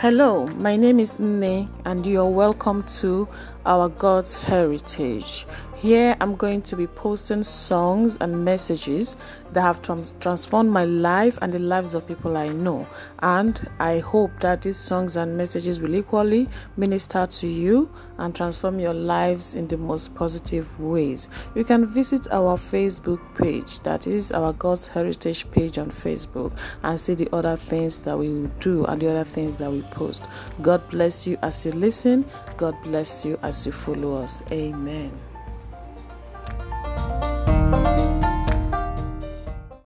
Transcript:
Hello, my name is Nne, and you are welcome to our God's Heritage. Here I'm going to be posting songs and messages that have trans- transformed my life and the lives of people I know. And I hope that these songs and messages will equally minister to you and transform your lives in the most positive ways. You can visit our Facebook page, that is our God's Heritage page on Facebook, and see the other things that we do and the other things that we post. God bless you as you listen. God bless you as you follow us. Amen.